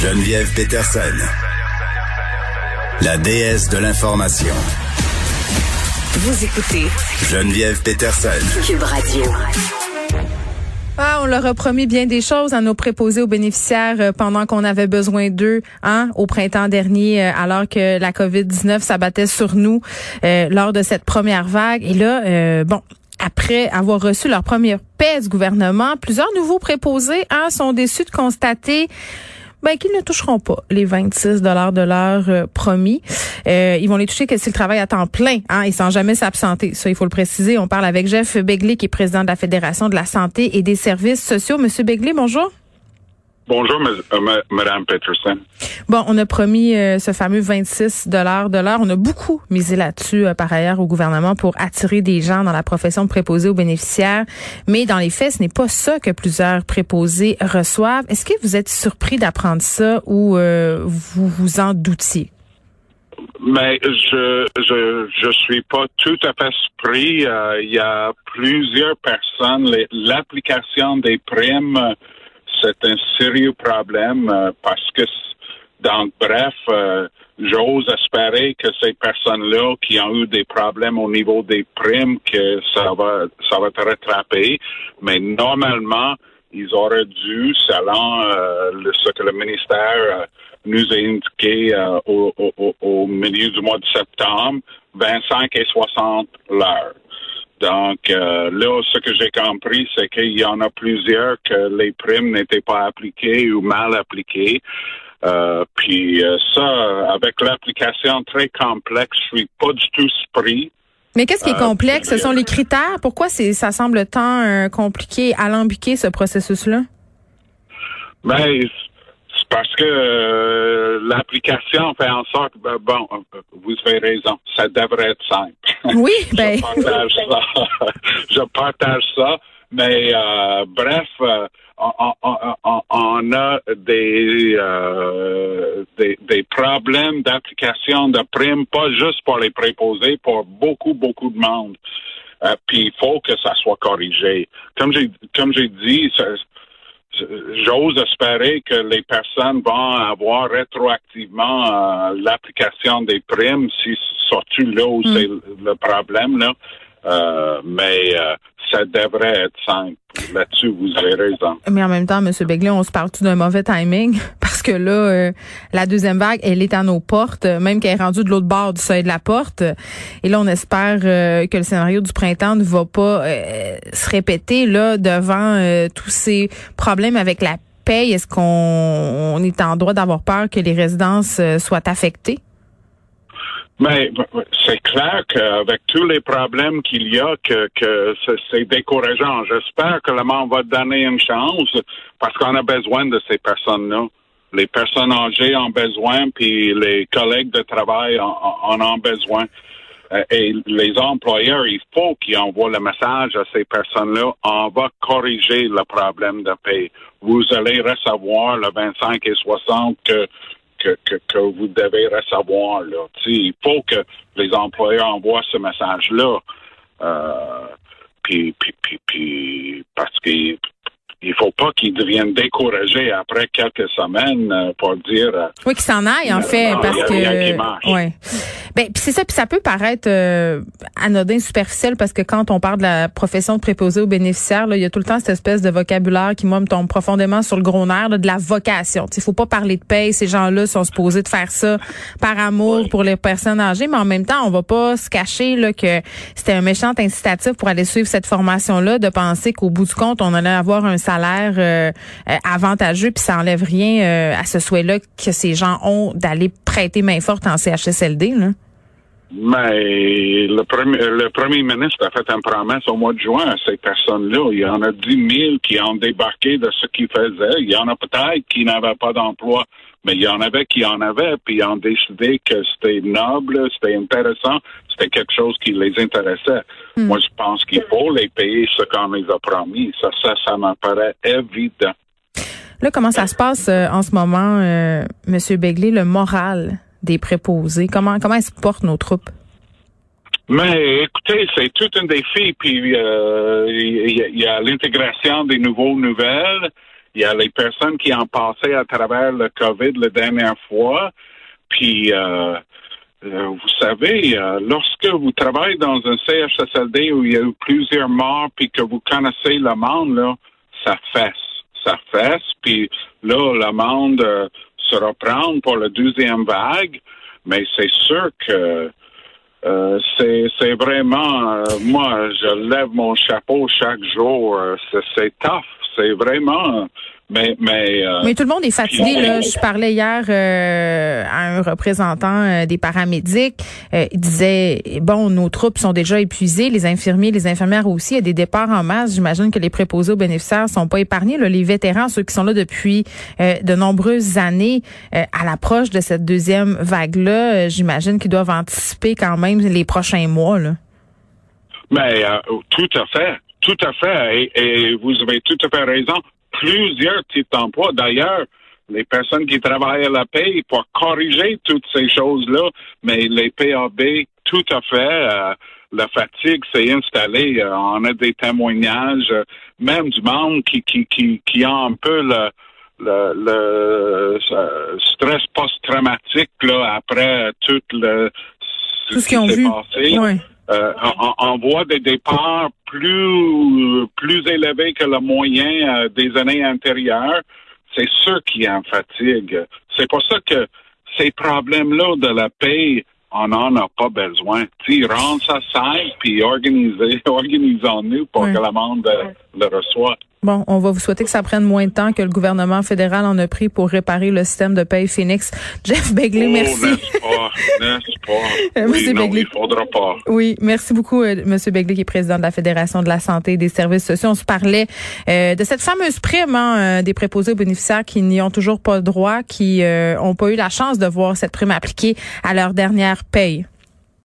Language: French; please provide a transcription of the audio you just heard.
Geneviève Peterson, la déesse de l'information. Vous écoutez Geneviève Peterson. Cube Radio. Ah, on leur a promis bien des choses à nos préposés aux bénéficiaires euh, pendant qu'on avait besoin d'eux, hein, au printemps dernier, euh, alors que la COVID-19 s'abattait sur nous euh, lors de cette première vague. Et là, bon, après avoir reçu leur première paix du gouvernement, plusieurs nouveaux préposés hein, sont déçus de constater ben, qu'ils ne toucheront pas les 26 dollars de l'heure euh, promis. Euh, ils vont les toucher que si le travail à temps plein hein, et sans jamais s'absenter. Ça, il faut le préciser. On parle avec Jeff Begley, qui est président de la Fédération de la santé et des services sociaux. Monsieur Begley, bonjour. Bonjour, euh, Madame Peterson. Bon, on a promis euh, ce fameux 26 dollars de l'heure. On a beaucoup misé là-dessus, euh, par ailleurs, au gouvernement pour attirer des gens dans la profession de préposé aux bénéficiaires. Mais dans les faits, ce n'est pas ça que plusieurs préposés reçoivent. Est-ce que vous êtes surpris d'apprendre ça ou vous vous en doutiez? Mais je, je je suis pas tout à fait surpris. Il y a plusieurs personnes. L'application des primes c'est un sérieux problème euh, parce que, donc, bref, euh, j'ose espérer que ces personnes-là qui ont eu des problèmes au niveau des primes, que ça va, ça va être rattrapé. Mais normalement, ils auraient dû, selon euh, ce que le ministère nous a indiqué au, au, au, milieu du mois de septembre, 25 et 60 l'heure. Donc euh, là, ce que j'ai compris, c'est qu'il y en a plusieurs que les primes n'étaient pas appliquées ou mal appliquées. Euh, puis euh, ça, avec l'application très complexe, je suis pas du tout surpris. Mais qu'est-ce qui est complexe? Ce sont les critères. Pourquoi c'est ça semble tant compliqué, alambiqué, ce processus-là? Ben, parce que euh, l'application fait en sorte, ben, bon, vous avez raison, ça devrait être simple. Oui, ben. je partage ça. je partage ça. Mais euh, bref, euh, on, a des, des, des problèmes d'application de primes, pas juste pour les préposés, pour beaucoup, beaucoup de monde. puis il faut que ça soit corrigé. Comme j'ai comme j'ai dit, j'ose espérer que les personnes vont avoir rétroactivement euh, l'application des primes si surtout là où mm. c'est le problème là. Euh, mais euh, ça devrait être simple. Raison. Mais en même temps, M. Begley, on se parle tout d'un mauvais timing? Parce que là, euh, la deuxième vague, elle est à nos portes, même qu'elle est rendue de l'autre bord du seuil de la porte. Et là, on espère que le scénario du printemps ne va pas se répéter là devant tous ces problèmes avec la paye. Est-ce qu'on est en droit d'avoir peur que les résidences soient affectées? Mais c'est clair qu'avec tous les problèmes qu'il y a, que, que c'est décourageant. J'espère que le monde va donner une chance parce qu'on a besoin de ces personnes-là. Les personnes âgées ont besoin, puis les collègues de travail en, ont besoin. Euh, et les employeurs, il faut qu'ils envoient le message à ces personnes-là. On va corriger le problème de paie. Vous allez recevoir le 25 et 60 que que, que, vous devez recevoir. Là. il faut que les employeurs envoient ce message-là. Euh, puis, puis, puis, parce qu'il il faut pas qu'ils deviennent découragés après quelques semaines euh, pour dire. Euh, oui, qu'ils s'en aillent en fait, parce que. Ouais. Ben, puis c'est ça, puis ça peut paraître euh, anodin, superficiel, parce que quand on parle de la profession de préposé aux bénéficiaires, là, il y a tout le temps cette espèce de vocabulaire qui moi me tombe profondément sur le gros nerf de la vocation. Il faut pas parler de paye. Ces gens-là sont supposés de faire ça par amour pour les personnes âgées, mais en même temps, on va pas se cacher là que c'était un méchant incitatif pour aller suivre cette formation-là, de penser qu'au bout du compte, on allait avoir un salaire euh, euh, avantageux, puis ça enlève rien euh, à ce souhait-là que ces gens ont d'aller prêter main forte en CHSLD. Là. Mais le premier, le premier ministre a fait une promesse au mois de juin à ces personnes-là. Il y en a 10 000 qui ont débarqué de ce qu'ils faisaient. Il y en a peut-être qui n'avaient pas d'emploi, mais il y en avait qui en avaient, puis ils ont décidé que c'était noble, c'était intéressant, c'était quelque chose qui les intéressait. Hmm. Moi, je pense qu'il faut les payer ce qu'on les a promis. Ça, ça, ça m'apparaît évident. Là, comment ça se passe euh, en ce moment, euh, Monsieur Begley, le moral des préposés? Comment, comment se portent nos troupes? Mais écoutez, c'est tout un défi. Puis euh, il y, a l'intégration des nouveaux nouvelles. il y a les personnes qui ont passé à travers le COVID la dernière fois. Puis, euh, euh, vous savez, euh, lorsque vous travaillez dans un CHSLD où il y a eu plusieurs morts, puis que vous connaissez le monde, là, ça fesse. Ça fesse. Puis là, le monde se reprend pour la deuxième vague. Mais c'est sûr que euh, c'est vraiment, moi, je lève mon chapeau chaque jour. c'est tough. C'est vraiment mais, mais, euh, mais tout le monde est fatigué. Là. Je parlais hier euh, un représentant euh, des paramédics. il disait bon, nos troupes sont déjà épuisées, les infirmiers, les infirmières aussi. Il y a des départs en masse. J'imagine que les préposés aux bénéficiaires sont pas épargnés. Les vétérans, ceux qui sont là depuis de nombreuses années, à l'approche de cette deuxième vague-là, j'imagine qu'ils doivent anticiper quand même les prochains mois. Mais tout à fait. Tout à fait. Et, et, vous avez tout à fait raison plusieurs types d'emplois. D'ailleurs, les personnes qui travaillent à la paix pour corriger toutes ces choses-là, mais les PAB, tout à fait, euh, la fatigue s'est installée. Euh, on a des témoignages, euh, même du monde qui, qui, qui, qui a un peu le, le, stress post-traumatique là, après tout le tout ce qu'ils ont vu. Passé. Euh, on, voit des départs plus plus élevés que le moyen euh, des années antérieures. C'est sûr qu'il y a une fatigue. C'est pour ça que ces problèmes-là de la paix, on n'en a pas besoin. T'sais, rendre ça simple puis organiser, organisons-nous pour que le monde euh, le reçoive. Bon, on va vous souhaiter que ça prenne moins de temps que le gouvernement fédéral en a pris pour réparer le système de paye Phoenix. Jeff Begley, oh, merci. Pas, oui, non, il faudra pas. Oui, merci beaucoup, euh, Monsieur Begley, qui est président de la Fédération de la santé et des services sociaux. On se parlait euh, de cette fameuse prime hein, euh, des préposés aux bénéficiaires qui n'y ont toujours pas droit, qui n'ont pas eu la chance de voir cette prime appliquée à leur dernière paye.